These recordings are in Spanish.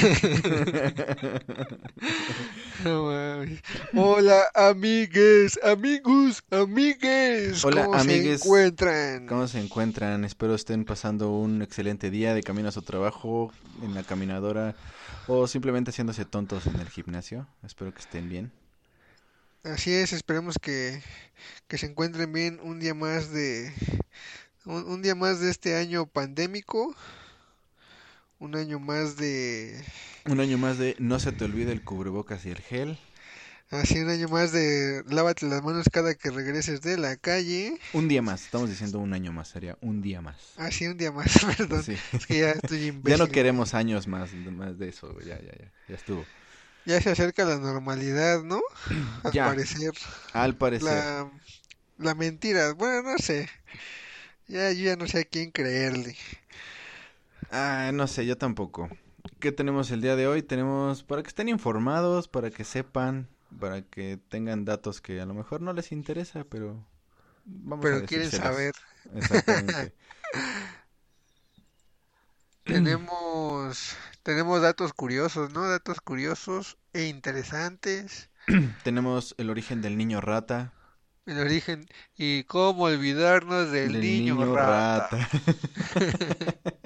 Hola, amigues, amigos, amigues. Hola, ¿Cómo amigues. se encuentran? ¿Cómo se encuentran? Espero estén pasando un excelente día de camino a su trabajo, en la caminadora o simplemente haciéndose tontos en el gimnasio. Espero que estén bien. Así es, esperemos que, que se encuentren bien un día más de un, un día más de este año pandémico, un año más de Un año más de no se te olvide el cubrebocas y el gel. así un año más de lávate las manos cada que regreses de la calle, Un día más, estamos diciendo un año más, sería un día más. así un día más, perdón, Sí. es que ya estoy Ya no imbécil. queremos años más, más de eso, ya, ya, ya, ya estuvo. Ya se acerca la normalidad, ¿no? Al Ya. parecer. Al parecer, La, la mentira, bueno, no sé. Ya, yo ya no sé a quién creerle. Ah, no sé, yo tampoco. ¿Qué tenemos el día de hoy? Tenemos para que estén informados, para que sepan, para que tengan datos que a lo mejor no les interesa, pero vamos a Pero quieren decírselos. saber. Exactamente. Tenemos, tenemos datos curiosos, ¿no? Datos curiosos e interesantes. Tenemos el origen del niño rata. El origen y cómo olvidarnos del del niño, rata. rata.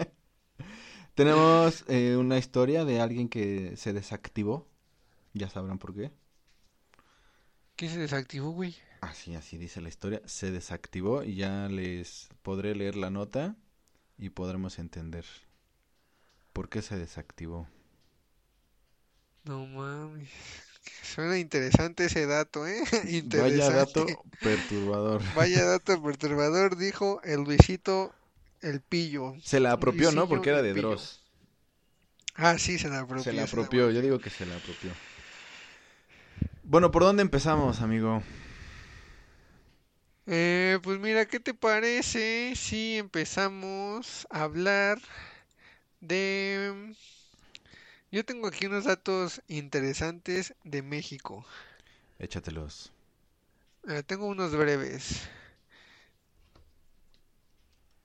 Tenemos eh, una historia de alguien que se desactivó. Ya sabrán por qué. ¿Qué se desactivó, güey? Así, así dice la historia. Se desactivó y ya les podré leer la nota y podremos entender por qué se desactivó. No mames. Suena interesante ese dato, ¿eh? Interesante. Vaya dato perturbador. Vaya dato perturbador, dijo el Luisito el Pillo. Se la apropió, ¿no? Porque era de. Dross. Ah, sí, se la apropió. Se la se apropió, yo digo que se la apropió. Bueno, ¿por dónde empezamos, amigo? Eh, pues mira, ¿qué te parece si empezamos a hablar de... Yo tengo aquí unos datos interesantes de México. Échatelos. Eh, tengo unos breves.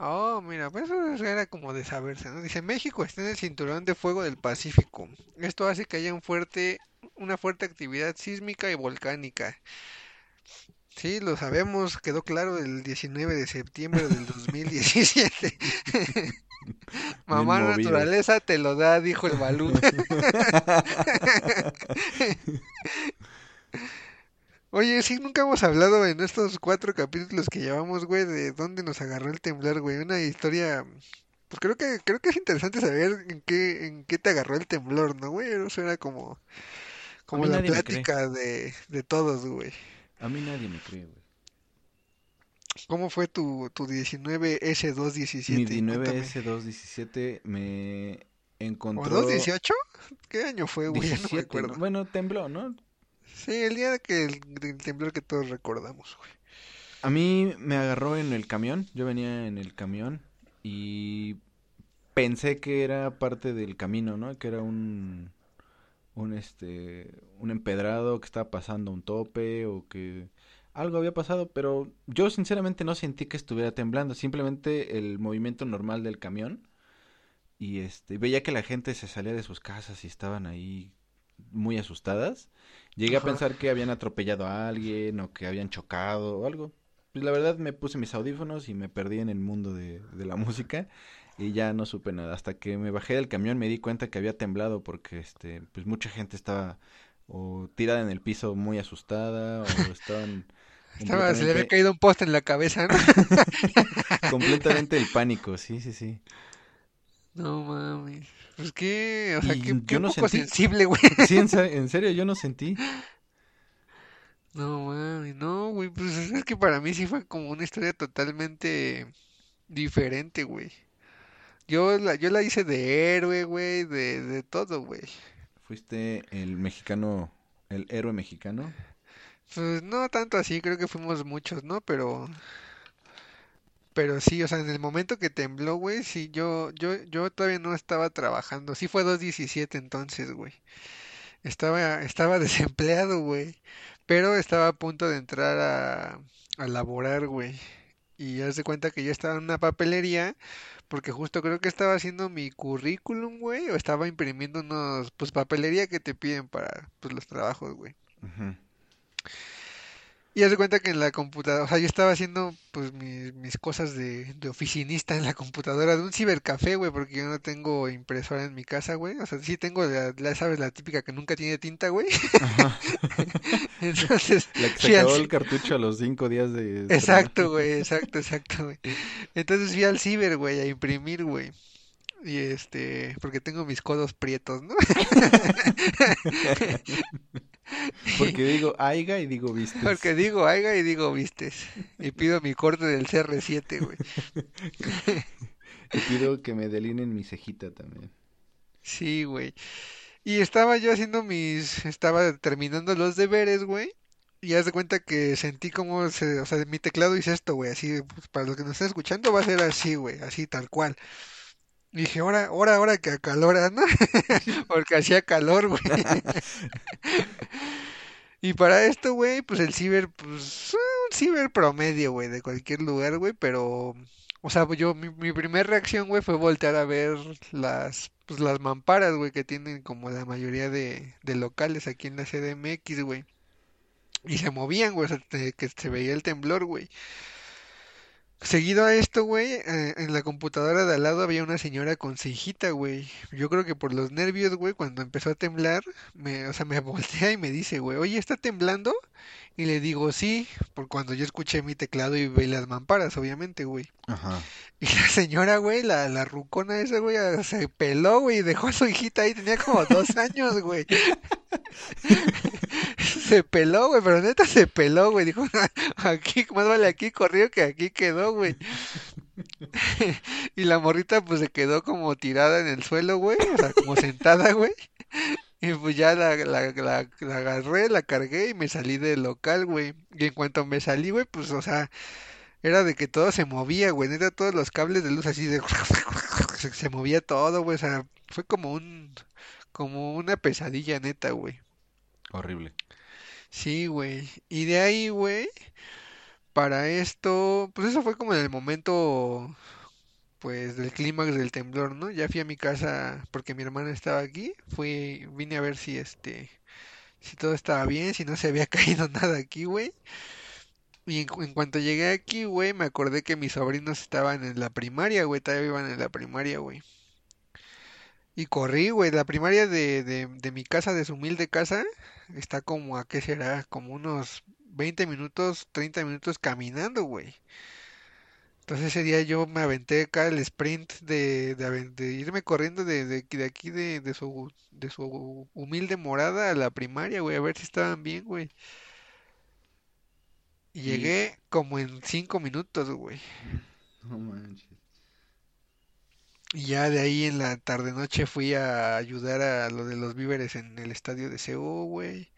Oh, mira, pues eso era como de saberse, ¿no? Dice, México está en el cinturón de fuego del Pacífico. Esto hace que haya un fuerte, una fuerte actividad sísmica y volcánica. Sí, lo sabemos, quedó claro el 19 de septiembre del 2017. Mamá naturaleza te lo da, dijo el Balú. Oye, sí, nunca hemos hablado en estos cuatro capítulos que llevamos, güey, de dónde nos agarró el temblor, güey. Una historia, pues creo que creo que es interesante saber en qué en qué te agarró el temblor, ¿no, güey? Eso era como como la plática de de todos, güey. A mí nadie me cree, güey. ¿Cómo fue tu tu 19 S217? Mi 19 Cuéntame. S217 me ¿O encontró... 218? ¿Qué año fue, güey? No me 17, acuerdo. ¿no? Bueno, tembló, ¿no? Sí, el día que el, del temblor que todos recordamos, güey. A mí me agarró en el camión, yo venía en el camión y pensé que era parte del camino, ¿no? Que era un un este un empedrado que estaba pasando un tope o que algo había pasado, pero yo sinceramente no sentí que estuviera temblando, simplemente el movimiento normal del camión y este veía que la gente se salía de sus casas y estaban ahí muy asustadas. Llegué a pensar que habían atropellado a alguien o que habían chocado o algo. Pues la verdad me puse mis audífonos y me perdí en el mundo de, de la música y ya no supe nada. Hasta que me bajé del camión me di cuenta que había temblado porque este, pues mucha gente estaba o tirada en el piso muy asustada o estaban Estaba, se le había caído un poste en la cabeza, ¿no? completamente el pánico, sí, sí, sí. No mames. Pues qué, o sea, Y qué, yo qué no poco sentí- sensible, güey. Sí, en, se- en serio, yo no sentí. No mames, no, güey, pues es que para mí sí fue como una historia totalmente diferente, güey. Yo la, yo la hice de héroe, güey, de, de todo, güey. Fuiste el mexicano, el héroe mexicano. Pues no tanto así, creo que fuimos muchos, ¿no? Pero, pero sí, o sea, en el momento que tembló, güey, sí, yo, yo, yo todavía no estaba trabajando. Sí fue 2.17 entonces, güey. Estaba, estaba desempleado, güey. Pero estaba a punto de entrar a, a laborar, güey. Y haz de cuenta que yo estaba en una papelería, porque justo creo que estaba haciendo mi currículum, güey, o estaba imprimiendo unos, pues papelería que te piden para, pues los trabajos, güey. Y haz de cuenta que en la computadora, o sea, yo estaba haciendo pues mis, mis cosas de, de oficinista en la computadora de un cibercafé, güey, porque yo no tengo impresora en mi casa, güey. O sea, sí tengo, la, la- sabes, la típica que nunca tiene tinta, güey. Entonces, La que se al acabó el cartucho a los cinco días de. Exacto, güey, exacto, exacto, güey. Entonces fui al ciber, güey, a imprimir, güey. Y este, porque tengo mis codos prietos, ¿no? Porque digo aiga y digo vistes. Porque digo aiga y digo vistes. Y pido mi corte del CR7, güey. Y pido que me delineen mi cejita también. Sí, güey. Y estaba yo haciendo mis, estaba terminando los deberes, güey. Y haz de cuenta que sentí como se, o sea, mi teclado hizo esto, güey, así, pues, para los que nos están escuchando va a ser así, güey, así tal cual. Y dije, ahora, ahora, ahora que acalora, ¿no? Porque hacía calor, güey. Y para esto, güey, pues el ciber, pues, un ciber promedio, güey, de cualquier lugar, güey, pero, o sea, yo, mi, mi primera reacción, güey, fue voltear a ver las, pues las mamparas, güey, que tienen como la mayoría de, de locales aquí en la CDMX, güey. Y se movían, güey, o sea, que se veía el temblor, güey. Seguido a esto, güey, eh, en la computadora de al lado había una señora con su güey. Yo creo que por los nervios, güey, cuando empezó a temblar, me, o sea, me voltea y me dice, güey, oye, ¿está temblando? Y le digo, sí, por cuando yo escuché mi teclado y vi las mamparas, obviamente, güey. Ajá. Y la señora, güey, la, la rucona esa, güey, ah, se peló, güey, y dejó a su hijita ahí, tenía como dos años, güey. Se peló, güey, pero neta se peló, güey. Dijo, aquí, más vale aquí corrió que aquí quedó, güey. Y la morrita, pues, se quedó como tirada en el suelo, güey, o sea, como sentada, güey. Y pues ya la, la, la, la agarré, la cargué y me salí del local, güey. Y en cuanto me salí, güey, pues, o sea, era de que todo se movía, güey. Neta, todos los cables de luz así de... Se, se movía todo, güey. O sea, fue como un... Como una pesadilla, neta, güey. Horrible. Sí, güey. Y de ahí, güey, para esto... Pues eso fue como en el momento... Pues del clímax del temblor, ¿no? Ya fui a mi casa porque mi hermana estaba aquí. Fui, vine a ver si este... Si todo estaba bien, si no se había caído nada aquí, güey. Y en, cu- en cuanto llegué aquí, güey, me acordé que mis sobrinos estaban en la primaria, güey, todavía iban en la primaria, güey. Y corrí, güey, la primaria de, de, de mi casa, de su humilde casa, está como a, ¿qué será? Como unos 20 minutos, 30 minutos caminando, güey. Entonces ese día yo me aventé acá el sprint de, de, irme corriendo de, de, aquí- de aquí, de, de su, de su humilde morada a la primaria, güey, a ver si estaban bien, güey. Y Y llegué como en cinco minutos, güey. no manches. Y ya de ahí en la tarde noche fui a ayudar a lo de los víveres en el estadio de CU, güey.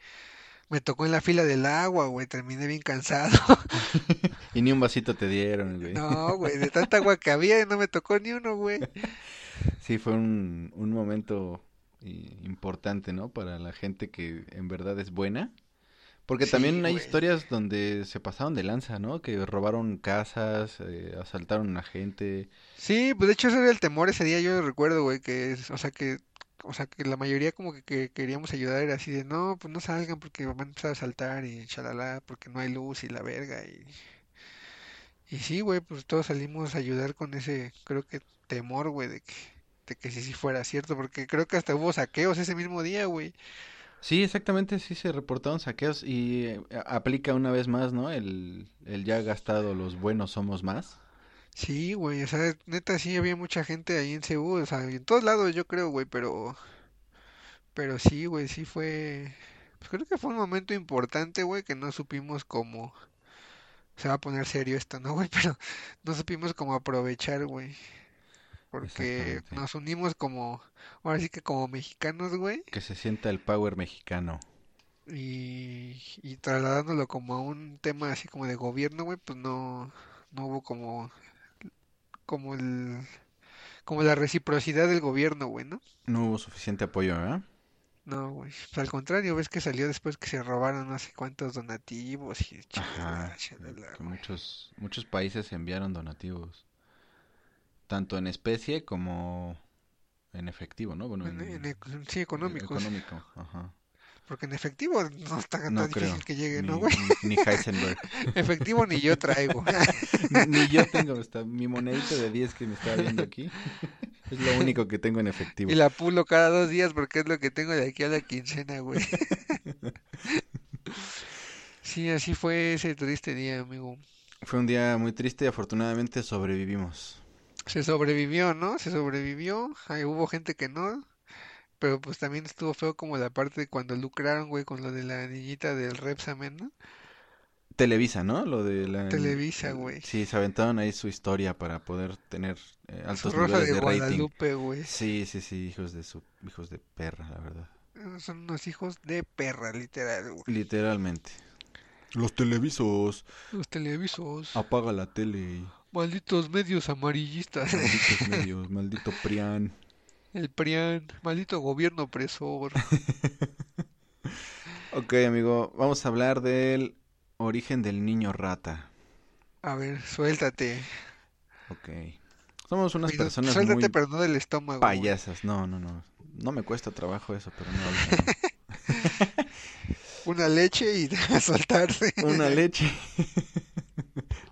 Me tocó en la fila del agua, güey. Terminé bien cansado. Y ni un vasito te dieron, güey. No, güey, de tanta agua que había no me tocó ni uno, güey. Sí, fue un, un momento i- importante, ¿no? Para la gente que en verdad es buena. Porque Sí, también hay güey. historias donde se pasaron de lanza, ¿no? Que robaron casas, eh, asaltaron a gente. Sí, pues de hecho ese era el temor ese día, yo recuerdo, güey, que, o sea, que, o sea, que la mayoría como que, que queríamos ayudar era así de, no, pues no salgan porque van a empezar a saltar y chalala, porque no hay luz y la verga y, y sí, güey, pues todos salimos a ayudar con ese, creo que temor, güey, de que, de que sí, sí fuera cierto, porque creo que hasta hubo saqueos ese mismo día, güey. Sí, exactamente, sí se reportaron saqueos y eh, aplica una vez más, ¿no? El, el ya gastado, los buenos somos más. Sí, güey, o sea, neta sí había mucha gente ahí en Seúl, o sea, en todos lados yo creo, güey, pero, pero sí, güey, sí fue, pues creo que fue un momento importante, güey, que no supimos cómo se va a poner serio esto, ¿no, güey? Pero no supimos cómo aprovechar, güey, porque nos unimos como, ahora sí que como mexicanos, güey, Que se sienta el power mexicano. y, y trasladándolo como a un tema así como de gobierno, güey, pues no, no hubo como, como el, como la reciprocidad del gobierno, güey, ¿no? No hubo suficiente apoyo, ¿verdad? No, güey. Pues al contrario, ves que salió después que se robaron no sé cuántos donativos y Ajá, chalala, que muchos, muchos países enviaron donativos, tanto en especie como en efectivo, ¿no? Bueno, En, en, en ec- sí, eh, económicos. económico, ajá. Porque en efectivo no está tan No difícil creo, que llegue, ¿no, güey? ni, ni Heisenberg. Efectivo ni yo traigo. Ni, yo tengo, está, mi monedita de 10 que me está viendo aquí, es lo único que tengo en efectivo. Y la pulo cada dos días porque es lo que tengo de aquí a la quincena, güey. Sí, así fue ese triste día, amigo. Fue un día muy triste y afortunadamente sobrevivimos. Se sobrevivió, ¿no? Se sobrevivió. Hubo gente que no. Pero pues también estuvo feo como la parte de cuando lucraron, güey, con lo de la niñita del Repsamen, ¿no? Televisa, ¿no? Lo de la... Televisa, güey. Sí, se aventaron ahí su historia para poder tener eh, altos Rosa niveles de de rating. Guadalupe, güey. Sí, sí, sí, hijos de su, hijos de perra, la verdad. Son unos hijos de perra, literal, güey. Literalmente. Los televisos, Los televisos. apaga la tele, Malditos medios amarillistas. malditos medios, maldito Prián. El PRIAN. Maldito gobierno opresor. Ok, amigo, vamos a hablar del origen del niño rata. A ver, suéltate. Ok. Somos unas personas Suéltate, muy pero no del estómago. payasas. No, no, no. No me cuesta trabajo eso, pero no. Una leche y a soltarse. Una leche.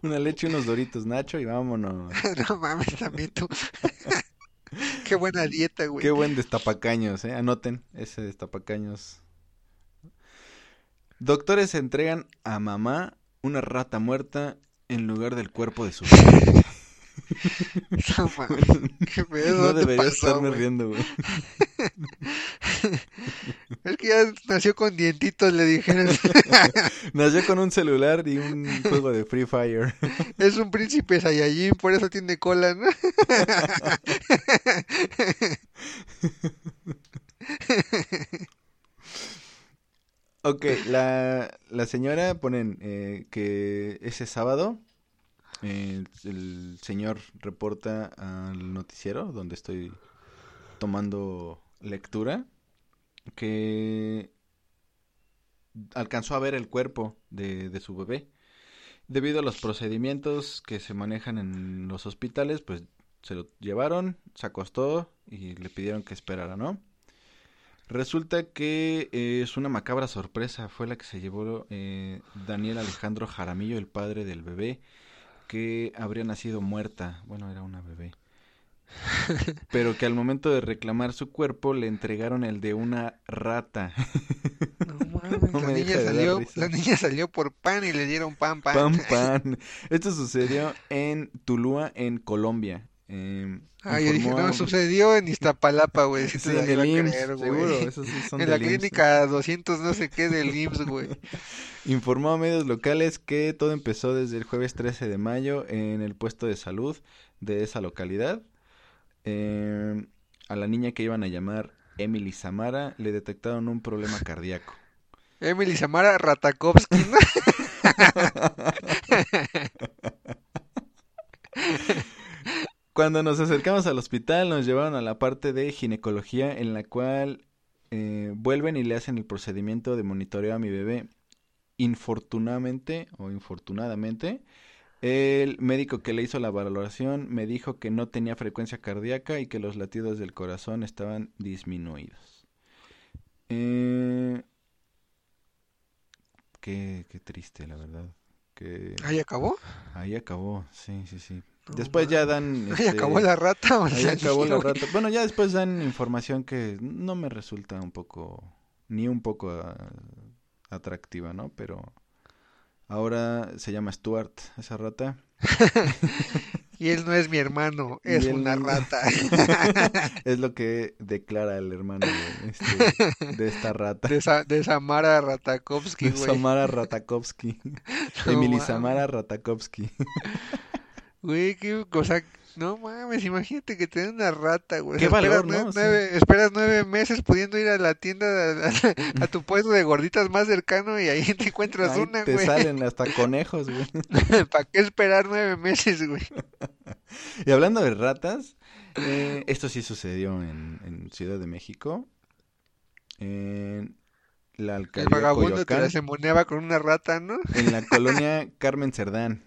Una leche, unos doritos Nacho y vámonos. No mames, también tú. Qué buena dieta, güey. Qué buen destapacaños, ¿eh? Anoten ese destapacaños. Doctores entregan a mamá una rata muerta en lugar del cuerpo de su. No mames, qué pedo, No ¿dónde debería pasó, estarme güey? riendo, güey. Es que ya nació con dientitos, le dijeron. Nació con un celular y un juego de Free Fire. Es un príncipe Saiyajin, por eso tiene cola, ¿no? Ok, la, la señora ponen eh, que ese sábado eh, el señor reporta al noticiero donde estoy tomando lectura que alcanzó a ver el cuerpo de, su bebé. Debido a los procedimientos que se manejan en los hospitales, pues se lo llevaron, se acostó y le pidieron que esperara, ¿no? Resulta que es una macabra sorpresa, fue la que se llevó eh, Daniel Alejandro Jaramillo, el padre del bebé, que habría nacido muerta, bueno, era una bebé, pero que al momento de reclamar su cuerpo le entregaron el de una rata. No mames, No la niña salió, la niña salió por pan y le dieron pan, pan. Pan, pan. Esto sucedió en Tulúa, en Colombia. Eh, Ah, yo dije, no, a- sucedió en Iztapalapa, güey. Sí en el IMSS, creer, seguro, esos sí son En la IMSS. clínica 200 no sé qué del IMSS, güey. Informó a medios locales que todo empezó desde el jueves 13 de mayo en el puesto de salud de esa localidad. Eh, a la niña que iban a llamar Emily Samara le detectaron un problema cardíaco. Emily Samara Ratakovsky, ¿no? Cuando nos acercamos al hospital nos llevaron a la parte de ginecología en la cual eh, vuelven y le hacen el procedimiento de monitoreo a mi bebé. Infortunadamente o infortunadamente, el médico que le hizo la valoración me dijo que no tenía frecuencia cardíaca y que los latidos del corazón estaban disminuidos. Eh, qué, qué triste, la verdad. Que Ahí acabó. ahí acabó, sí, sí, sí. Después ya dan... Ahí este, acabó la rata. o Ahí sea, acabó la güey. rata. Bueno, ya después dan información que no me resulta un poco, ni un poco ah, atractiva, ¿no? Pero ahora se llama Stuart, esa rata. Y él no es mi hermano, es él una rata. Es lo que declara el hermano de, este- de esta rata. De, Sa- de Samara Ratakovsky, güey. Samara Ratakovsky. No Emily. Samara Ratakovsky. Güey, qué cosa. No mames, imagínate que te den una rata, güey. Qué O sea, esperas nueve, esperas nueve meses pudiendo ir a la tienda, a, a- a tu puesto de gorditas más cercano y ahí te encuentras Ahí una, te güey. salen hasta conejos, güey. ¿Para qué esperar nueve meses, güey? Y hablando de ratas, eh, esto sí sucedió en, en Ciudad de México. en la El alcaldía vagabundo te Coyoacán, la semoneaba con una rata, ¿no? en la colonia Carmen Cerdán.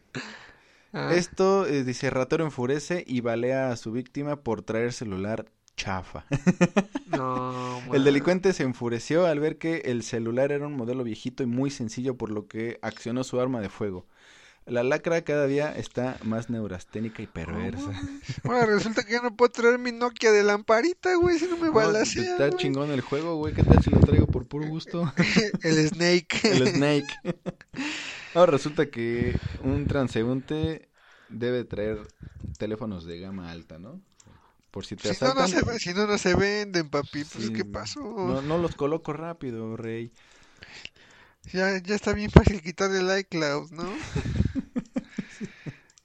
Ah, Esto, eh, dice, ratero enfurece y balea a su víctima por traer celular chafa. no, El delincuente se enfureció al ver que el celular era un modelo viejito y muy sencillo, por lo que accionó su arma de fuego. La lacra cada día está más neurasténica y perversa. Ahora resulta que ya no puedo traer mi Nokia de lamparita, güey, si no me No, balacea, está güey. chingón el juego, güey. ¿Qué tal si lo traigo por puro gusto? El Snake. El Snake. Ahora resulta que un transeúnte debe traer teléfonos de gama alta, ¿no? Por si te Si no, no asaltan. se, si no, no se venden, papi. Pues, Sí, ¿qué pasó? No, no los coloco rápido, rey. Ya, ya está bien fácil quitarle el iCloud, ¿no?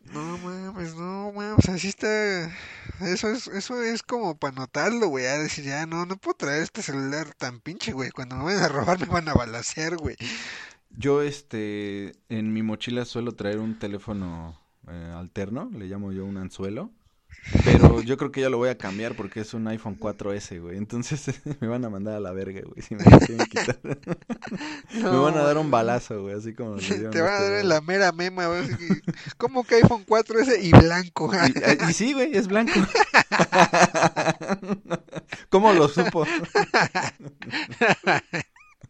No mames, no mames, así está. Eso es, eso es como para notarlo, güey. A decir, ya no, no puedo traer este celular tan pinche, güey. Cuando me vayan a robar, me van a balacear, güey. Yo, este, en mi mochila suelo traer un teléfono eh, alterno, le llamo yo un anzuelo. Pero yo creo que ya lo voy a cambiar porque es un iPhone 4S, güey. Entonces me van a mandar a la verga, güey, si me lo quieren quitar. Me van a dar un balazo, güey, así como Te van a este, dar en la mera mema, güey. ¿Cómo que iPhone 4S y blanco? Y, y sí, güey, es blanco. ¿Cómo lo supo?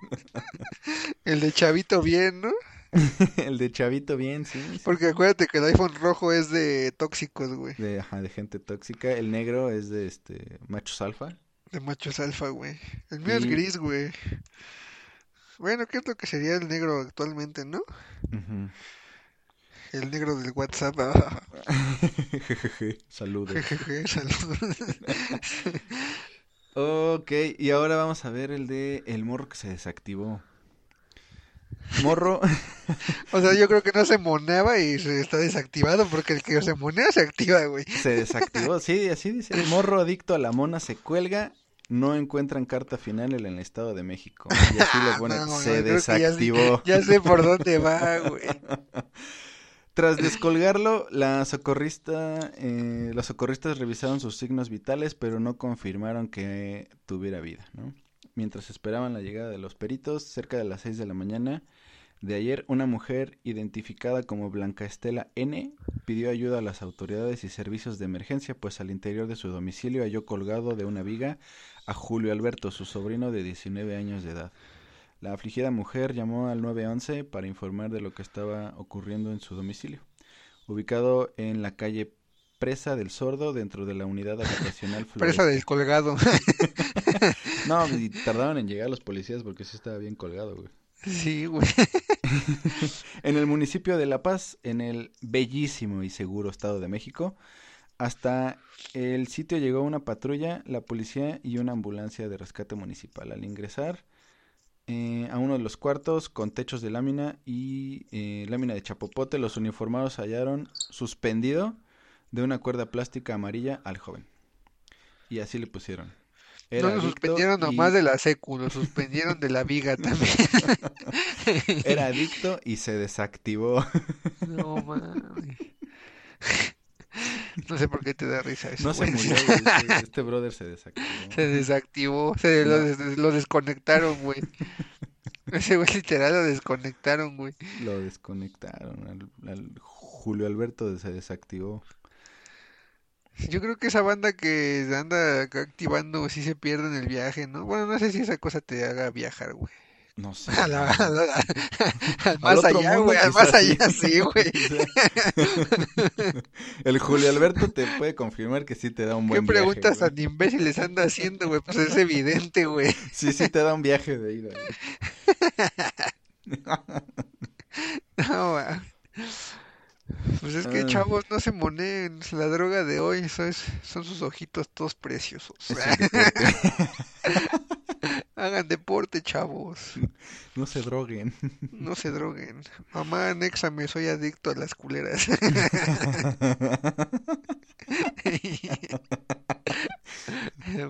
El de chavito bien, ¿no? El de Chavito, bien, sí. sí. Porque acuérdate que el iPhone rojo es de tóxicos, güey. De, ajá, de gente tóxica. El negro es de este machos alfa. De machos alfa, güey. El mío es gris, güey. Bueno, ¿qué es lo que sería el negro actualmente, no? El negro del WhatsApp. Saludos. Jejeje, saludos. Ok, y ahora vamos a ver el de el morro que se desactivó. Morro, O sea, yo creo que no se moneaba y se está desactivado porque el que se monea se activa, güey. se desactivó. Sí, así dice. El morro adicto a la mona se cuelga. No encuentran carta final en el Estado de México. Y así le pone, No, no, se ya desactivó. Ya sé por dónde va, güey. Tras descolgarlo, la socorrista, eh, los socorristas revisaron sus signos vitales, pero no confirmaron que tuviera vida, ¿no? Mientras esperaban la llegada de los peritos, cerca de las 6 de la mañana de ayer, una mujer identificada como Blanca Estela N pidió ayuda a las autoridades y servicios de emergencia, pues al interior de su domicilio halló colgado de una viga a Julio Alberto, su sobrino de 19 años de edad. La afligida mujer llamó al 911 para informar de lo que estaba ocurriendo en su domicilio, ubicado en la calle Presa del Sordo dentro de la unidad habitacional Presa del colgado. No, y tardaron en llegar los policías porque sí estaba bien colgado, güey. Sí, güey. En el municipio de La Paz, en el bellísimo y seguro Estado de México, hasta el sitio llegó una patrulla, la policía y una ambulancia de rescate municipal. Al ingresar eh, a uno de los cuartos con techos de lámina y eh, lámina de chapopote, los uniformados hallaron suspendido de una cuerda plástica amarilla al joven. Y así le pusieron. No Era lo adicto suspendieron y- nomás de la secu, lo suspendieron de la viga también. Era adicto y se desactivó. No mames. No sé por qué te da risa eso. No se murió, güey, este, este brother se desactivó. Se desactivó, se lo, No. des- lo desconectaron, güey. Ese güey literal lo desconectaron, güey. Lo desconectaron. Al, al Julio Alberto se desactivó. Yo creo que esa banda que anda activando sí se pierde en el viaje, ¿no? Bueno, no sé si esa cosa te haga viajar, güey. No sé. A la- a la- al Al más allá, güey, al más allá, sí, güey. El Julio Alberto te puede confirmar que sí te da un ¿Qué buen viaje. preguntas güey. tan imbéciles anda haciendo, güey? Pues es evidente, güey. Sí, sí te da un viaje de ida. güey. No, va. Pues es que, Ah. chavos, no se moneen. La droga de hoy eso es- son sus ojitos todos preciosos. Es. Hagan deporte, chavos. No se droguen. No se droguen. Mamá, anéxame, soy adicto a las culeras.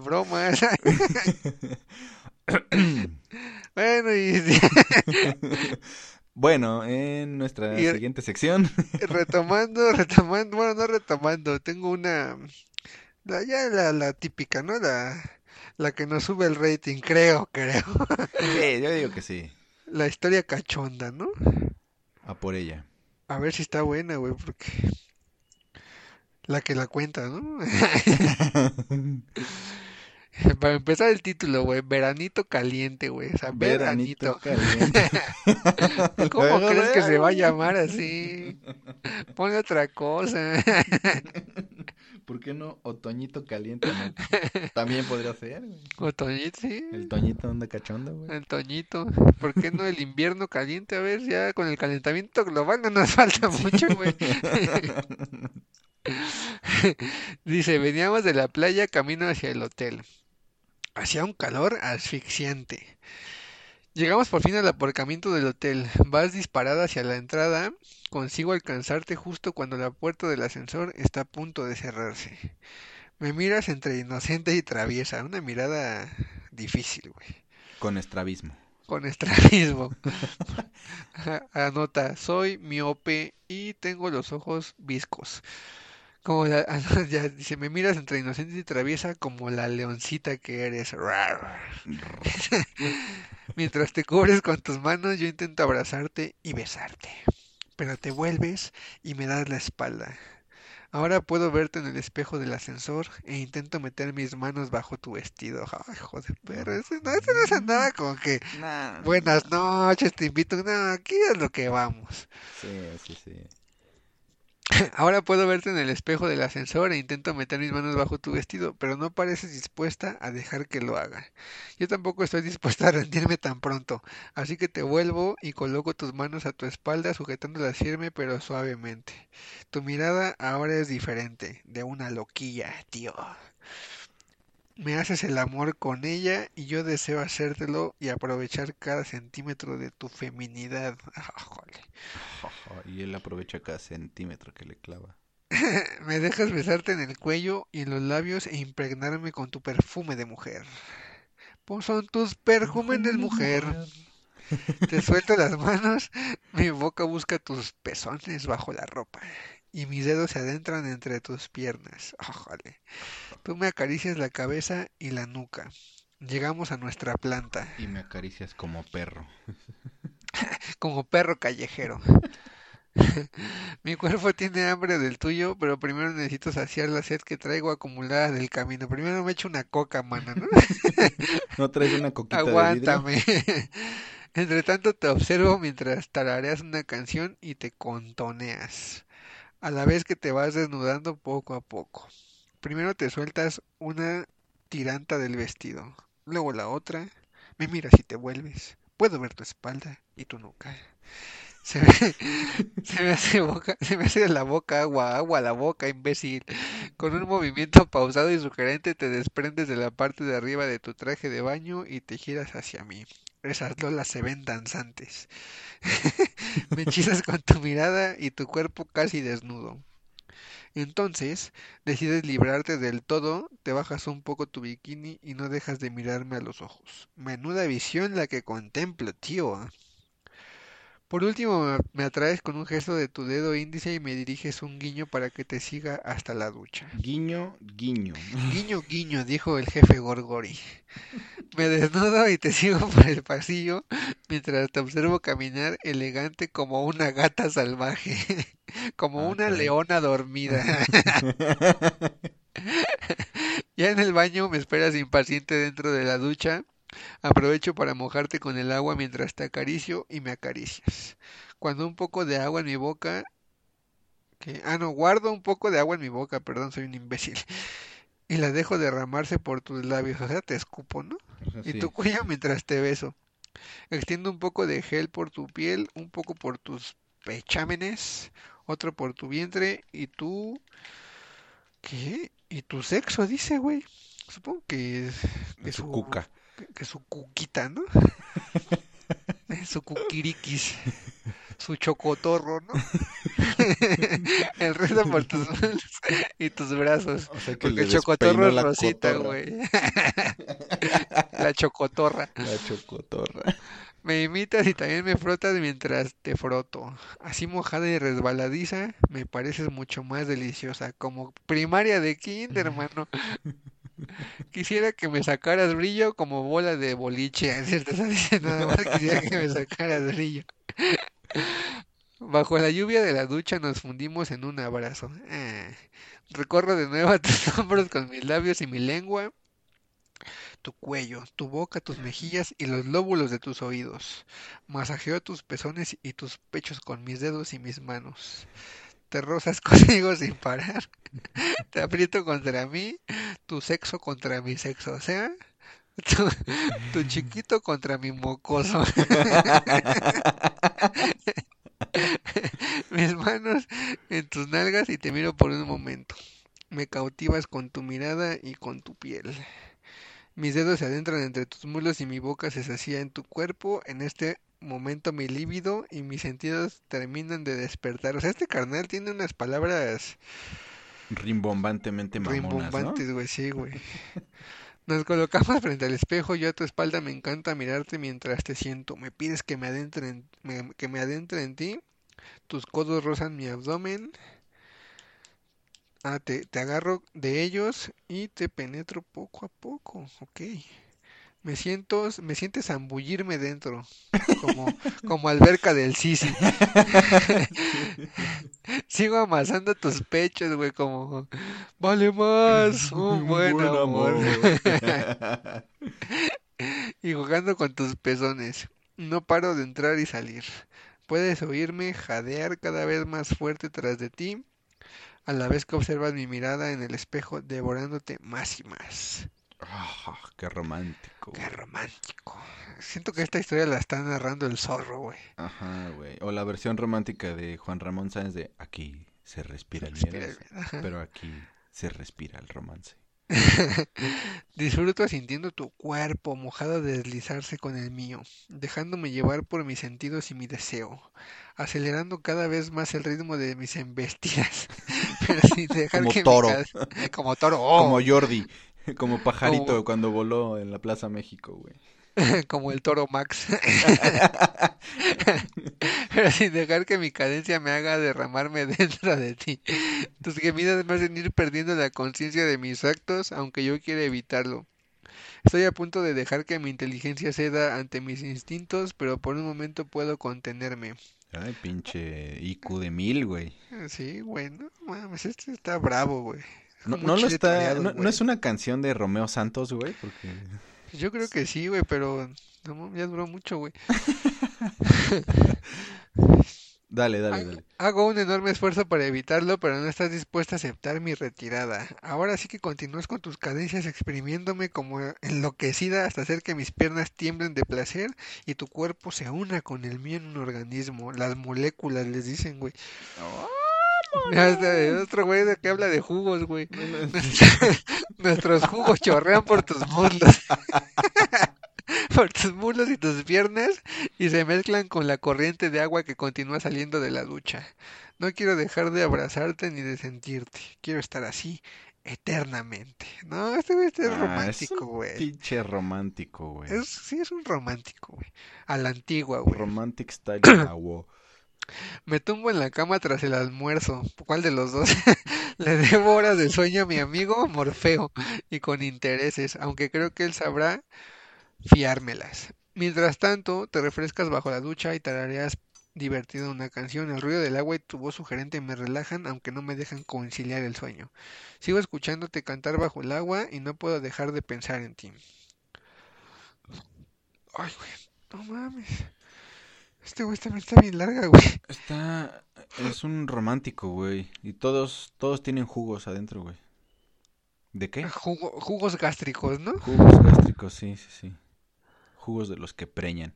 Bromas. Bueno, y Bueno, en nuestra Y- siguiente sección. retomando, retomando, bueno, no retomando, tengo una, la, ya la, la típica, ¿no? La, La que nos sube el rating, creo, creo. Sí, yo digo que sí. La historia cachonda, ¿no? A por ella. A ver si está buena, güey, porque... La que la cuenta, ¿no? Para empezar el título, güey, Veranito Caliente, güey. O sea, Veranito. caliente. ¿Cómo crees que se va a llamar así? Ponle otra cosa. ¿Por qué no Otoñito Caliente? no? También podría ser. güey. O Toñito, sí. El Toñito anda cachondo, güey. El Toñito. ¿Por qué no el invierno caliente? A ver, ya con el calentamiento global no nos falta mucho, güey. Dice, veníamos de la playa camino hacia el hotel. Hacía un calor asfixiante. Llegamos por fin al aparcamiento del hotel. Vas disparada hacia la entrada. Consigo alcanzarte justo cuando la puerta del ascensor está a punto de cerrarse. Me miras entre inocente y traviesa. Una mirada difícil, güey. Con estrabismo. Con estrabismo. Anota, soy miope y tengo los ojos viscos. Como la, ya dice, me miras entre inocente y traviesa como la leoncita que eres. Mientras te cubres con tus manos, yo intento abrazarte y besarte. Pero te vuelves y me das la espalda. Ahora puedo verte en el espejo del ascensor e intento meter mis manos bajo tu vestido. Ay, joder, pero ese no, ese no se andaba como que Nah. buenas noches, te invito. No, aquí es lo que vamos. Sí, sí, sí. Ahora puedo verte en el espejo del ascensor e intento meter mis manos bajo tu vestido, pero no pareces dispuesta a dejar que lo haga. Yo tampoco estoy dispuesta a rendirme tan pronto, así que te vuelvo y coloco tus manos a tu espalda sujetándolas firme pero suavemente. Tu mirada ahora es diferente, de una loquilla, tío. Me haces el amor con ella y yo deseo hacértelo y aprovechar cada centímetro de tu feminidad. Jole. Y él aprovecha cada centímetro que le clava. Me dejas besarte en el cuello y en los labios e impregnarme con tu perfume de mujer. Pues son tus perfumes mujer. Te suelto las manos, mi boca busca tus pezones bajo la ropa y mis dedos se adentran entre tus piernas. Ójale. Tú me acaricias la cabeza y la nuca. Llegamos a nuestra planta, Y me acaricias como perro. como perro callejero. Mi cuerpo tiene hambre del tuyo, pero primero necesito saciar la sed que traigo acumulada del camino. Primero me echo una coca, mano, ¿no? ¿No traes una coquita de vidrio? Aguántame. Entre tanto te observo mientras tarareas una canción y te contoneas, a la vez que te vas desnudando poco a poco. Primero te sueltas una tiranta del vestido, luego la otra, me miras y te vuelves. Puedo ver tu espalda y tu nuca. Se me, hace boca, se me hace la boca agua, agua la boca, imbécil. Con un movimiento pausado y sugerente te desprendes de la parte de arriba de tu traje de baño y te giras hacia mí. Esas lolas se ven danzantes. Me hechizas con tu mirada y tu cuerpo casi desnudo. Entonces, decides librarte del todo, te bajas un poco tu bikini y no dejas de mirarme a los ojos. Menuda visión la que contemplo, tío. Por último, me- atraes con un gesto de tu dedo índice y me diriges un guiño para que te siga hasta la ducha. Guiño, guiño. Guiño, guiño, dijo el jefe Gorgori. Me desnudo y te sigo por el pasillo mientras te observo caminar elegante como una gata salvaje, como Ah, una leona dormida. Ya en el baño me esperas impaciente dentro de la ducha. Aprovecho para mojarte con el agua mientras te acaricio y me acaricias. Cuando un poco de agua en mi boca... que Ah, no, guardo un poco de agua en mi boca, perdón, soy un imbécil. Y la dejo derramarse por tus labios, o sea, te escupo, ¿no? Y tu cuello mientras te beso. Extiendo un poco de gel por tu piel, un poco por tus pechámenes, otro por tu vientre y tú... ¿Qué? Y tu sexo, dice, güey. Supongo que, que su cuca. Que, su cuquita, ¿no? su cuquiriquis, su chocotorro, ¿no? El resto por tus manos y tus brazos. O sea que Porque el chocotorro es la rosita, güey. La chocotorra. La chocotorra. Me imitas y también me frotas mientras te froto. Así mojada y resbaladiza, me pareces mucho más deliciosa. Como primaria de kinder, hermano. Quisiera que me sacaras brillo como bola de boliche, ¿cierto? Nada más quisiera que me sacaras brillo. Bajo la lluvia de la ducha nos fundimos en un abrazo. Ah. Recorro de nuevo a tus hombros con mis labios y mi lengua, tu cuello, tu boca, tus mejillas y los lóbulos de tus oídos. Masajeo tus pezones y tus pechos con mis dedos y mis manos. Te rozas conmigo sin parar. Te aprieto contra mí, tu sexo contra mi sexo. O sea, tu, tu chiquito contra mi mocoso. mis manos en tus nalgas y te miro por un momento. Me cautivas con tu mirada y con tu piel. Mis dedos se adentran entre tus muslos y mi boca se sacía en tu cuerpo. En este momento mi líbido y mis sentidos terminan de despertar. O sea, este carnal tiene unas palabras Rimbombantemente mamonas, rimbombantes, güey, sí, güey. Nos colocamos frente al espejo, yo a tu espalda me encanta mirarte mientras te siento. Me pides que me adentre en, me- que me adentre en ti. Tus codos rozan mi abdomen. Ah, te, te agarro de ellos y te penetro poco a poco, ok. Me siento, me sientes zambullirme dentro, como, como alberca del Sisi. Sigo amasando tus pechos, güey, como, vale más, un buen amor. y jugando con tus pezones. No paro de entrar y salir. Puedes oírme jadear cada vez más fuerte tras de ti, a la vez que observas mi mirada en el espejo devorándote más y más. Ah, qué romántico. Qué romántico. Siento que esta historia la está narrando el zorro, güey. Ajá, güey. O la versión romántica de Juan Ramón Sáenz de aquí se respira el Respira miedo, el- ajá. pero aquí se respira el romance. Disfruto sintiendo tu cuerpo mojado deslizarse con el mío, dejándome llevar por mis sentidos y mi deseo, acelerando cada vez más el ritmo de mis embestidas, pero sin dejar Como que toro. como toro, oh, Como Jordi, como pajarito Como- cuando voló en la Plaza México, güey. como el toro Max, pero sin dejar que mi cadencia me haga derramarme dentro de ti. Tus gemidas me hacen ir perdiendo la conciencia de mis actos, aunque yo quiera evitarlo. Estoy a punto de dejar que mi inteligencia ceda ante mis instintos, pero por un momento puedo contenerme. Ay, pinche IQ de mil, güey. Sí, bueno, mames, este está bravo, güey. No, no lo está, no, no güey. es una canción de Romeo Santos, güey, porque Yo creo que sí, güey, pero no, ya duró mucho, güey. dale, dale, dale. hago un enorme esfuerzo para evitarlo, pero no estás dispuesta a aceptar mi retirada. Ahora sí que continúas con tus cadencias exprimiéndome como enloquecida hasta hacer que mis piernas tiemblen de placer y tu cuerpo se una con el mío en un organismo. Las moléculas les dicen, güey. Otro güey que habla de jugos, güey. Nuestros jugos chorrean por tus muslos. por tus muslos y tus piernas y se mezclan con la corriente de agua que continúa saliendo de la ducha. No quiero dejar de abrazarte ni de sentirte. Quiero estar así eternamente. No, este güey este es Ah, es romántico, güey. pinche romántico, güey. Es, sí, es un romántico, güey. A la antigua, güey. Romantic style Cabo. Me tumbo en la cama tras el almuerzo. ¿Cuál de los dos? Le debo horas de sueño a mi amigo Morfeo y con intereses, aunque creo que él sabrá fiármelas. Mientras tanto, te refrescas bajo la ducha y tarareas divertido una canción. El ruido del agua y tu voz sugerente me relajan, aunque no me dejan conciliar el sueño. Sigo escuchándote cantar bajo el agua y no puedo dejar de pensar en ti. Ay, güey, no mames. Este güey también está bien larga, güey. Está, es un romántico, güey. Y todos, todos tienen jugos adentro, güey. ¿De qué? Jugo- jugos gástricos, ¿no? Jugos gástricos, sí, sí, sí. Jugos de los que preñan.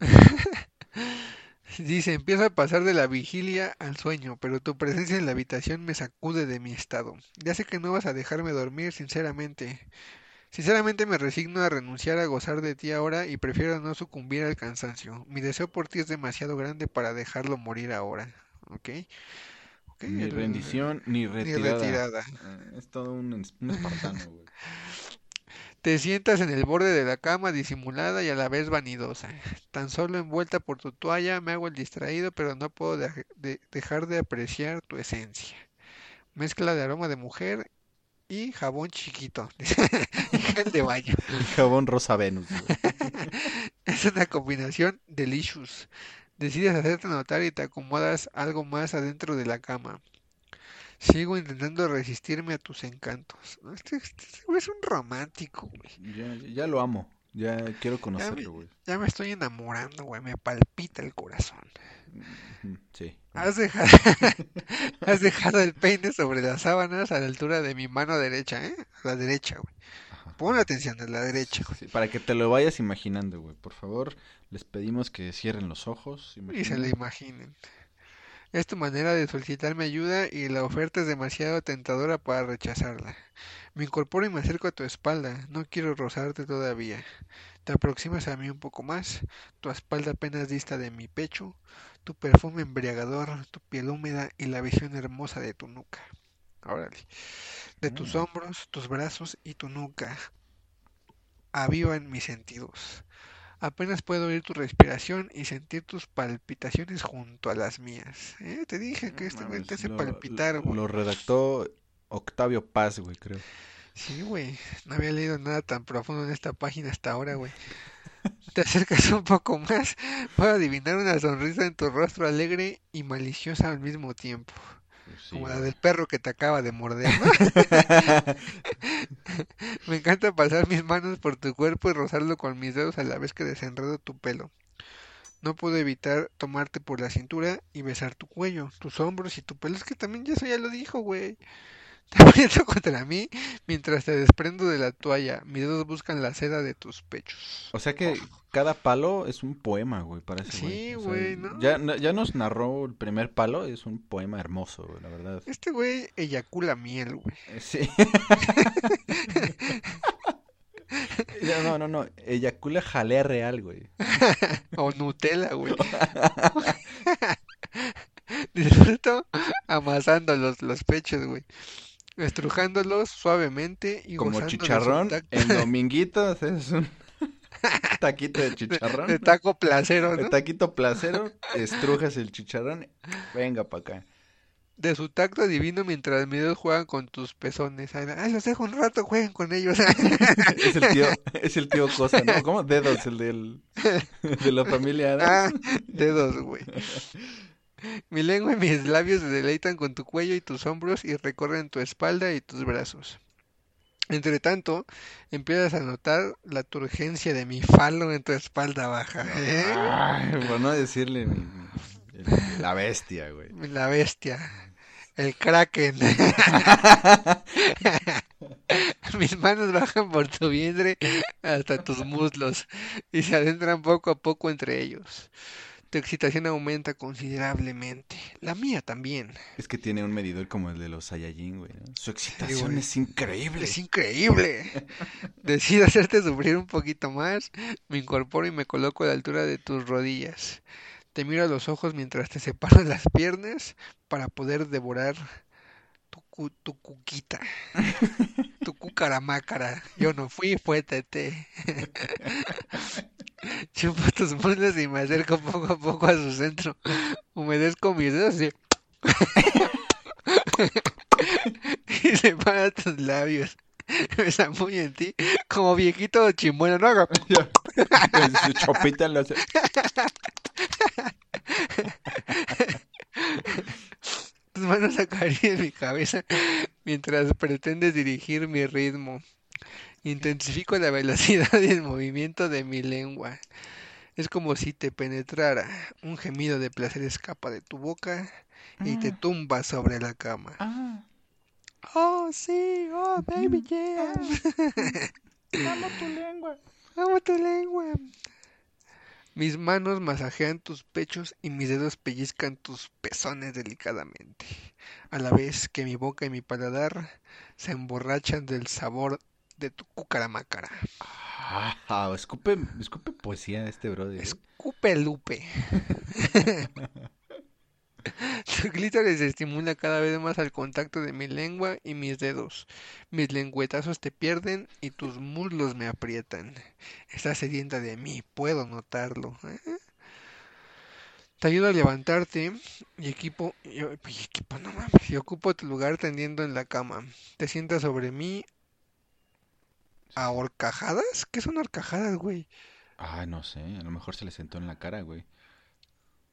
Dice, empiezo a pasar de la vigilia al sueño, pero tu presencia en la habitación me sacude de mi estado. Ya sé que no vas a dejarme dormir, sinceramente. Sinceramente me resigno a renunciar a gozar de ti ahora y prefiero no sucumbir al cansancio. Mi deseo por ti es demasiado grande para dejarlo morir ahora. ¿Ok? Ok, Ni rendición, ni Ni retirada. retirada. Eh, Es todo un, un espartano, güey. Te sientas en el borde de la cama disimulada y a la vez vanidosa. Tan solo envuelta por tu toalla me hago el distraído, pero no puedo dej- de- dejar de apreciar tu esencia. Mezcla de aroma de mujer y jabón chiquito. y gel de baño. El jabón Rosa Venus. Es una combinación delicious. Decides hacerte notar y te acomodas algo más adentro de la cama. Sigo intentando resistirme a tus encantos. ¿no? Este, este güey es un romántico, güey. Ya, ya lo amo. Ya quiero conocerlo, güey. ya me estoy enamorando, güey. Me palpita el corazón. Sí. Has dejado, has dejado el peine sobre las sábanas a la altura de mi mano derecha, ¿eh? A la derecha, güey. Pon atención, a la derecha, güey. Sí, para que te lo vayas imaginando, güey. Por favor, les pedimos que cierren los ojos. Y se lo imaginen. Es tu manera de solicitarme ayuda y la oferta es demasiado tentadora para rechazarla. Me incorporo y me acerco a tu espalda. No quiero rozarte todavía. Te aproximas a mí un poco más. Tu espalda apenas dista de mi pecho. Tu perfume embriagador, tu piel húmeda y la visión hermosa de tu nuca. Órale. De tus Mm. hombros, tus brazos y tu nuca. Avivan mis sentidos. Apenas puedo oír tu respiración y sentir tus palpitaciones junto a las mías. ¿Eh? Te dije que este güey te hace lo, palpitar, güey. lo redactó Octavio Paz, güey, creo. Sí, güey. No había leído nada tan profundo en esta página hasta ahora, güey. Te acercas un poco más, puedo adivinar una sonrisa en tu rostro alegre y maliciosa al mismo tiempo. Sí, Como la del perro que te acaba de morder, ¿no? Me encanta pasar mis manos por tu cuerpo y rozarlo con mis dedos a la vez que desenredo tu pelo. No puedo evitar tomarte por la cintura y besar tu cuello, tus hombros y tu pelo. Es que también ya eso ya lo dijo, güey. Te aprieto contra mí mientras te desprendo de la toalla. Mis dedos buscan la seda de tus pechos. O sea que cada palo es un poema, güey, para ese güey. Sí, O sea, ¿no? Ya, ya nos narró el primer palo, es un poema hermoso, güey, la verdad. Este güey eyacula miel, güey. Eh, Sí. No, no, no. Eyacula jalea real, güey. O Nutella, güey. Disfruto amasando los, los pechos, güey. Estrujándolos suavemente y Como de chicharrón, en dominguito haces un taquito de de, chicharrón. de taco placero, ¿no? taquito placero, estrujas el chicharrón, venga para acá. De su tacto divino mientras mis dedos juegan con tus pezones. Ay, los dejo un rato, jueguen con ellos. Es el tío, es el tío Cosa, ¿no? ¿Cómo? Dedos, el del, de la familia Ah, dedos, güey. Mi lengua y mis labios se deleitan con tu cuello y tus hombros y recorren tu espalda y tus brazos. Entre tanto, empiezas a notar la turgencia de mi falo en tu espalda baja. ¿eh? Ay, por no decirle mi- mi- el- la bestia, güey. La bestia. El kraken. Mis manos bajan por tu vientre hasta tus muslos y se adentran poco a poco entre ellos. Tu excitación aumenta considerablemente. La mía también. Es que tiene un medidor como el de los Saiyajin, güey. ¿no? Su excitación güey. es increíble. Es increíble. Decido hacerte sufrir un poquito más. Me incorporo y me coloco a la altura de tus rodillas. Te miro a los ojos mientras te separo las piernas para poder devorar tu, cu- tu cuquita. Tu cucaramácara. Yo no fui, fue Tete. Chupo tus muslos y me acerco poco a poco a su centro. Humedezco mis dedos y... y separa tus labios. Me zambulle en ti como viejito chimuelo, no haga. Con Su chopita lo hace. Tus manos acarician mi cabeza mientras pretendes dirigir mi ritmo. Intensifico la velocidad y el movimiento de mi lengua. Es como si te penetrara. Un gemido de placer escapa de tu boca y te tumba sobre la cama. Ah, Oh, sí, oh, baby, yeah. amo tu lengua. Amo tu lengua. Mis manos masajean tus pechos y mis dedos pellizcan tus pezones delicadamente, a la vez que mi boca y mi paladar se emborrachan del sabor de tu cucaramácara. Ah, escupe, escupe poesía este brother. ¿eh? Escupe Lupe. Tu clítoris se estimula cada vez más al contacto de mi lengua y mis dedos. Mis lengüetazos te pierden y tus muslos me aprietan. Estás sedienta de mí, puedo notarlo. ¿eh? Te ayudo a levantarte y equipo, y, y equipo, no mames, y ocupo tu lugar tendiendo en la cama. Te sientas sobre mí a horcajadas. ¿Qué son horcajadas, güey? Ay, no sé, a lo mejor se le sentó en la cara, güey.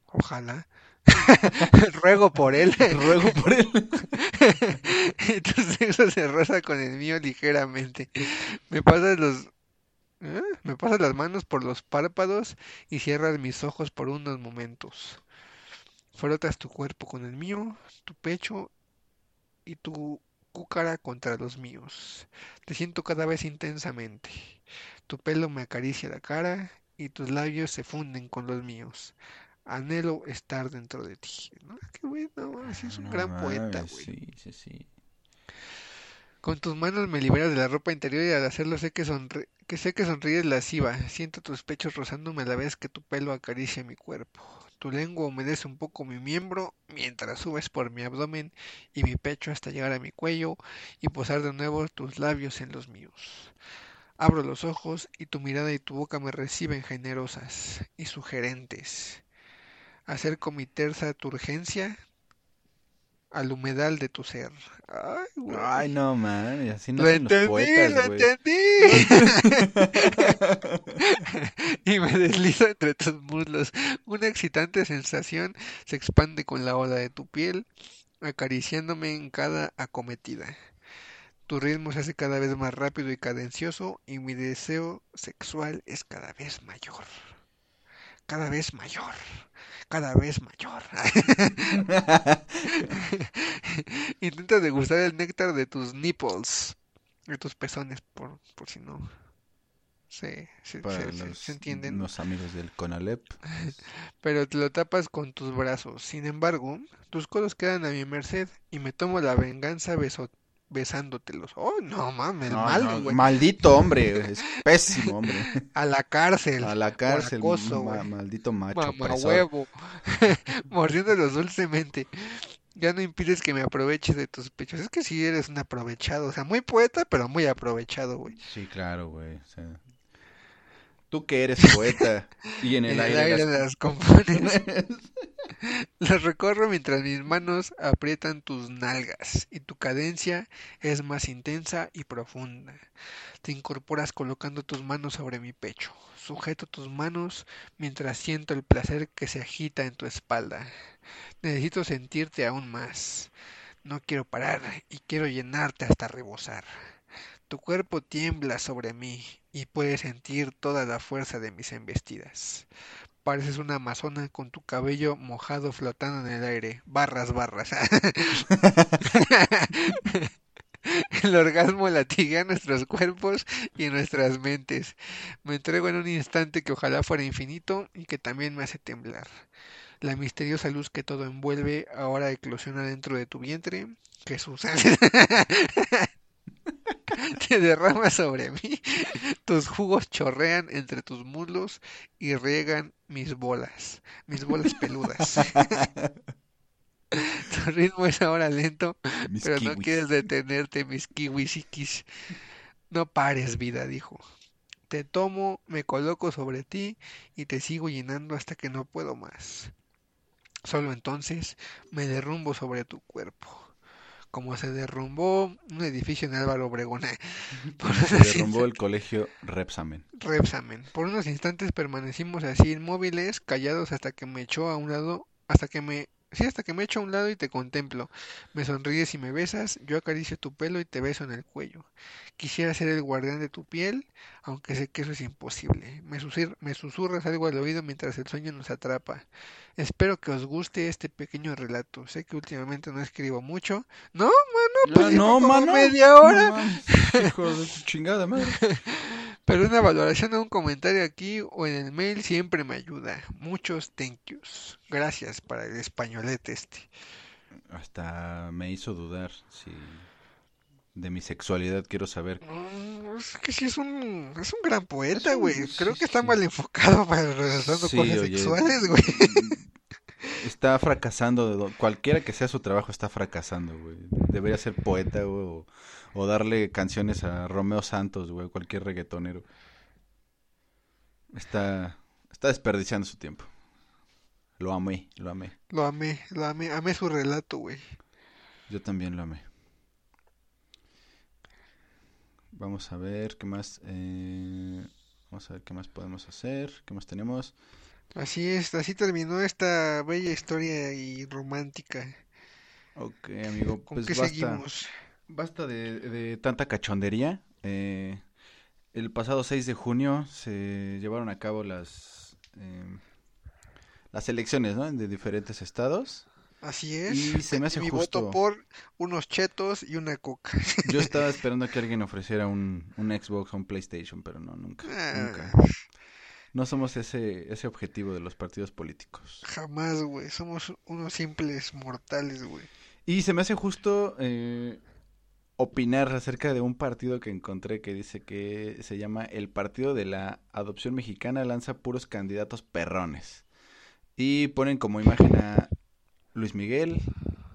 Ojalá. Ruego por él. Ruego por él. y tu sexo se roza con el mío ligeramente. Me pasas los... ¿eh? Me pasas las manos por los párpados y cierras mis ojos por unos momentos. Frotas tu cuerpo con el mío, tu pecho y tu cúcara contra los míos. Te siento cada vez intensamente. Tu pelo me acaricia la cara y tus labios se funden con los míos. Anhelo estar dentro de ti. ¿no? Qué bueno, sí es un No gran poeta, güey. Sí, sí, sí. Con tus manos me liberas de la ropa interior y al hacerlo sé que, sonri- que sé que sonríes lasciva. Siento tus pechos rozándome a la vez que tu pelo acaricia mi cuerpo. Tu lengua humedece un poco mi miembro mientras subes por mi abdomen y mi pecho hasta llegar a mi cuello y posar de nuevo tus labios en los míos. Abro los ojos y tu mirada y tu boca me reciben generosas y sugerentes. Acerco mi terza tu urgencia al humedal de tu ser. Ay, güey. Ay, no, man, así no Lo los entendí, poetas, lo güey. entendí. y me deslizo entre tus muslos. Una excitante sensación se expande con la ola de tu piel, acariciándome en cada acometida. Tu ritmo se hace cada vez más rápido y cadencioso y mi deseo sexual es cada vez mayor. Cada vez mayor. Cada vez mayor. Intenta degustar el néctar de tus nipples, de tus pezones, por, por si no Para se- los, se entienden. los amigos del Conalep. Pero te lo tapas con tus brazos. Sin embargo, tus codos quedan a mi merced y me tomo la venganza beso- besándotelos. Oh, no mames, No, malo, no, güey. maldito hombre, es pésimo hombre. A la cárcel. A la cárcel, acoso, ma- güey. maldito macho Mamá huevo. Mordiéndolos dulcemente. Ya no impides que me aproveche de tus pechos. Es que sí eres un aprovechado. O sea, muy poeta, pero muy aprovechado, güey. Sí, claro, güey. o sea, tú que eres poeta y en En el el aire, las- las compones. Los recorro mientras mis manos aprietan tus nalgas y tu cadencia es más intensa y profunda. Te incorporas colocando tus manos sobre mi pecho. Sujeto tus manos mientras siento el placer que se agita en tu espalda. Necesito sentirte aún más. No quiero parar y quiero llenarte hasta rebosar. Tu cuerpo tiembla sobre mí y puedes sentir toda la fuerza de mis embestidas. Pareces una amazona con tu cabello mojado flotando en el aire. Barras, barras. El orgasmo latiga nuestros cuerpos y nuestras mentes. Me entrego en un instante que ojalá fuera infinito y que también me hace temblar. La misteriosa luz que todo envuelve ahora eclosiona dentro de tu vientre. Jesús. Derrama sobre mí. Tus jugos chorrean entre tus muslos y riegan mis bolas, mis bolas peludas. Tu ritmo es ahora lento, mis pero no quieres detenerte, mis kiwisikis. No pares, vida, dijo. Te tomo, me coloco sobre ti y te sigo llenando hasta que no puedo más. Solo entonces me derrumbo sobre tu cuerpo. Como se derrumbó un edificio en Álvaro Obregón. Por Se derrumbó el colegio Repsamen. Repsamen. Por unos instantes permanecimos así inmóviles, callados hasta que me echó a un lado, hasta que me, sí, hasta que me echo a un lado y te contemplo. Me sonríes y me besas, yo acaricio tu pelo y te beso en el cuello. Quisiera ser el guardián de tu piel, aunque sé que eso es imposible. Me, susurras algo al oído mientras el sueño nos atrapa. Espero que os guste este pequeño relato. Sé que últimamente no escribo mucho. No, mano, pues como mano. media hora. No hijo de tu chingada madre. Pero una valoración o un comentario aquí o en el mail siempre me ayuda. Muchos thank yous. Gracias para el españolete este. Hasta me hizo dudar si de mi sexualidad quiero saber. Mm, Es que sí es un, es un gran poeta, güey. sí, Creo que está sí. mal enfocado para relatando Sí, cosas oye, sexuales, güey. Está fracasando, cualquiera que sea su trabajo está fracasando, güey. Debería ser poeta, güey, o, o darle canciones a Romeo Santos, güey, cualquier reggaetonero. Está, está desperdiciando su tiempo. lo amé, lo amé. Lo amé, lo amé, amé su relato, güey. Yo también lo amé. Vamos a ver qué más. eh, vamos a ver qué más podemos hacer. ¿Qué más tenemos? Así es, así terminó esta bella historia y romántica. Ok, amigo, ¿Con pues qué basta. seguimos? Basta de, de tanta cachondería. Eh, el pasado 6 de junio se llevaron a cabo las, em, las elecciones, ¿no? De diferentes estados. Así es. Y se me hace Mi justo. voto por unos chetos y una coca. Yo estaba esperando que alguien ofreciera un, un Xbox o un PlayStation, pero no, nunca, nunca. No somos ese, ese objetivo de los partidos políticos. jamás, güey. Somos unos simples mortales, güey. Y se me hace justo eh, opinar acerca de un partido que encontré que dice que se llama el Partido de la Adopción Mexicana lanza puros candidatos perrones. Y ponen como imagen a Luis Miguel,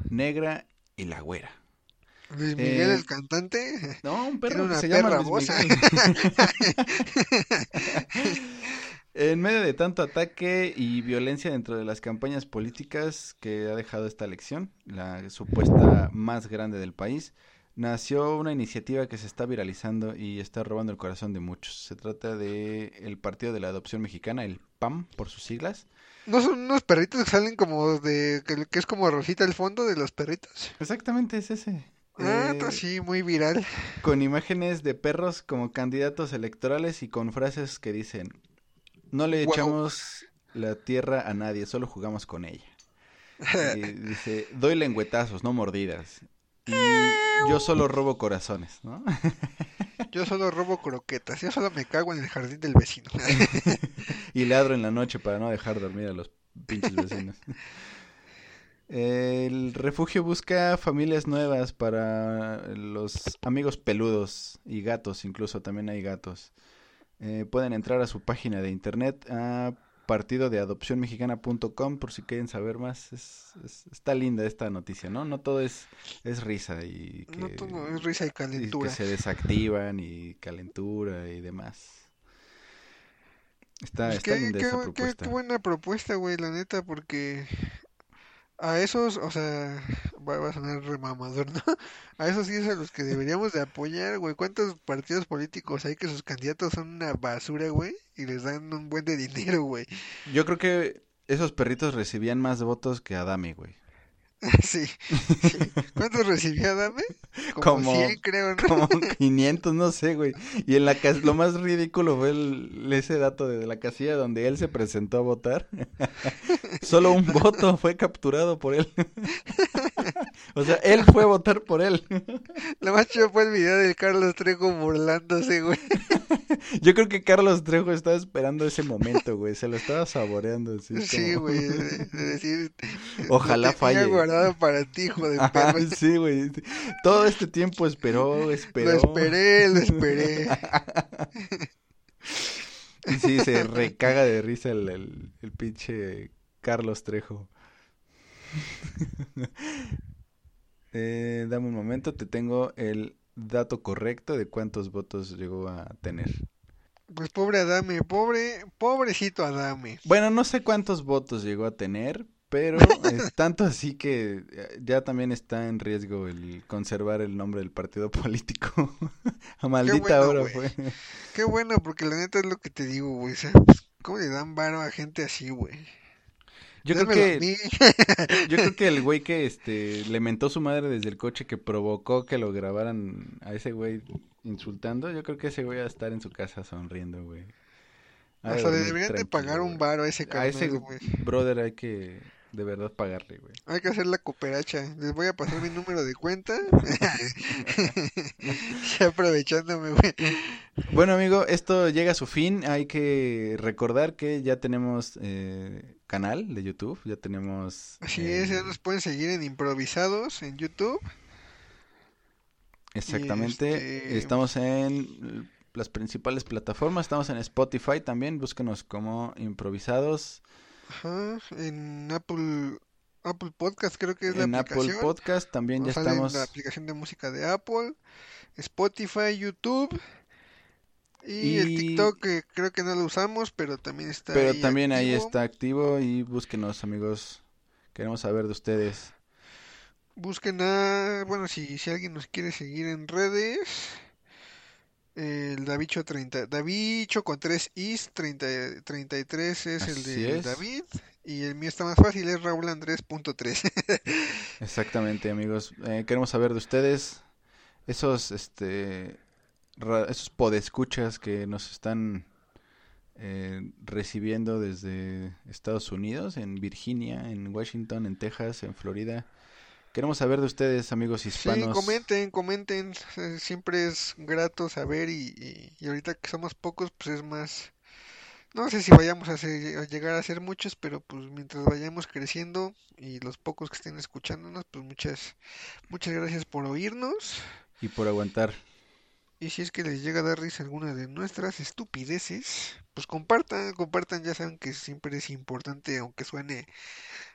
Negra y La Güera. Luis Miguel, Eh, el cantante. No, un perro que se llama Luis. Miguel. En medio de tanto ataque y violencia dentro de las campañas políticas que ha dejado esta elección, la supuesta más grande del país, nació una iniciativa que se está viralizando y está robando el corazón de muchos. Se trata de el Partido de la Adopción Mexicana, el PAM por sus siglas. ¿No son unos perritos que salen como de... que, que es como Rosita el fondo de los perritos? Exactamente es ese. Ah, Eh, sí, muy viral. con imágenes de perros como candidatos electorales y con frases que dicen, no le echamos la tierra a nadie, solo jugamos con ella. Y dice, doy lengüetazos, no mordidas. Y yo solo robo corazones, ¿no? Yo solo robo croquetas. Yo solo me cago en el jardín del vecino. y ladro en la noche para no dejar dormir a los pinches vecinos. El refugio busca familias nuevas para los amigos peludos y gatos, incluso también hay gatos. Eh, pueden entrar a su página de internet a partido de adopción mexicana.com por si quieren saber más. Es- es- está linda esta noticia, ¿no? No todo es, es risa y que, No todo es risa y y que calentura. se desactivan y calentura y demás. Está, Pues está qué, linda qué esa bu- qué- propuesta. qué buena propuesta, güey, la neta, porque a esos, o sea, va, a sonar remamador, ¿no? A esos sí es a los que deberíamos de apoyar, güey. ¿Cuántos partidos políticos hay que sus candidatos son una basura, güey? Y les dan un buen de dinero, güey. Yo creo que esos perritos recibían más votos que Adame, güey. Sí, sí. ¿Cuántos recibió Adame? Como Como- 100, creo, ¿no? Como 500, no sé, güey. Y en la cas- lo más ridículo fue el- ese dato de la casilla donde él se presentó a votar. Solo un voto fue capturado por él. O sea, él fue a votar por él. Lo más chido fue el video del Carlos Trejo burlándose, güey. Yo creo que Carlos Trejo estaba esperando ese momento, güey. Se lo estaba saboreando. Así Sí, güey, de, de decir... Ojalá lo tenía falle. guardado para ti, hijo de Ajá, perro. sí, güey. Todo este tiempo esperó, esperó. Lo esperé, lo esperé. Y sí, se recaga de risa el, el, el pinche Carlos Trejo. Eh, dame un momento, te tengo el dato correcto de cuántos votos llegó a tener. Pues pobre Adame, pobre, pobrecito Adame. Bueno, no sé cuántos votos llegó a tener, pero es tanto así que eh, ya también está en riesgo el conservar el nombre del partido político. A maldita bueno, hora fue. Qué bueno, porque la neta es lo que te digo, güey. ¿cómo le dan varo a gente así, güey? Yo creo a que. Yo creo que el güey que este le mentó su madre desde el coche que provocó que lo grabaran a ese güey insultando, yo creo que ese güey va a estar en su casa sonriendo, güey. De Hasta le deberían de pagar un varo a ese A ese cabrón, güey. brother hay que de verdad pagarle, güey. Hay que hacer la cooperacha. Les voy a pasar mi número de cuenta. Aprovechándome, güey. Bueno, amigo, esto llega a su fin. Hay que recordar que ya tenemos eh, canal de YouTube, ya tenemos Así eh, es, ya nos pueden seguir en improvisados en YouTube. Exactamente. este- Estamos en las principales plataformas. Estamos en Spotify también. Búsquenos como improvisados. Ajá, en Apple, Apple Podcast creo que es la En Apple aplicación. Podcast también ya Nos en estamos. la aplicación de música de Apple, Spotify, YouTube Y, el TikTok que creo que no lo usamos, pero también está Pero ahí también ahí activo. está activo y búsquenos amigos. Queremos saber de ustedes. Busquen a, bueno, si, si alguien nos quiere seguir en redes, el Davicho 30, Davicho con 3 is, 30, 33 es el de es. David y el mío está más fácil, es Raúl Andrés.3. Exactamente, amigos. Eh, queremos saber de ustedes. Esos, este, esos podescuchas que nos están eh, recibiendo desde Estados Unidos, en Virginia, en Washington, en Texas, en Florida. Queremos saber de ustedes, amigos Sí, hispanos. comenten, comenten, eh, siempre es grato saber y, y, y ahorita que somos pocos, pues es más, no sé si vayamos a, ser- a llegar a ser muchos, pero pues mientras vayamos creciendo y los pocos que estén escuchándonos, pues muchas, muchas gracias por oírnos. Y por aguantar. Y si es que les llega a dar risa alguna de nuestras estupideces, pues compartan, compartan, ya saben que siempre es importante, aunque suene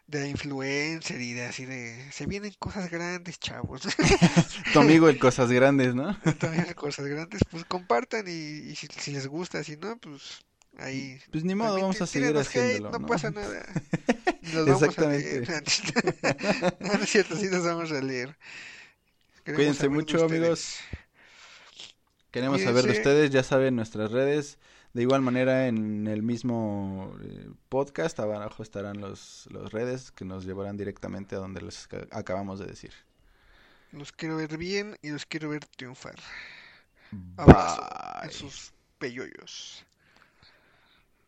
de influencer y de así de, se vienen cosas grandes, chavos. Tu amigo el Cosas Grandes, ¿no? También hay cosas grandes, pues compartan y, y si, si les gusta, si no, pues ahí. Pues ni modo, vamos a seguir hate, haciéndolo, no ¿no? pasa nada. Los vamos a Exactamente. leer. No, no es cierto, sí los vamos a leer. Queremos Cuídense mucho, amigos. Queremos saber de ustedes, ya saben nuestras redes. De igual manera, en el mismo eh, podcast, abajo estarán los, los redes que nos llevarán directamente a donde les ca- acabamos de decir. Los quiero ver bien y los quiero ver triunfar. Abrazo en sus peyoyos.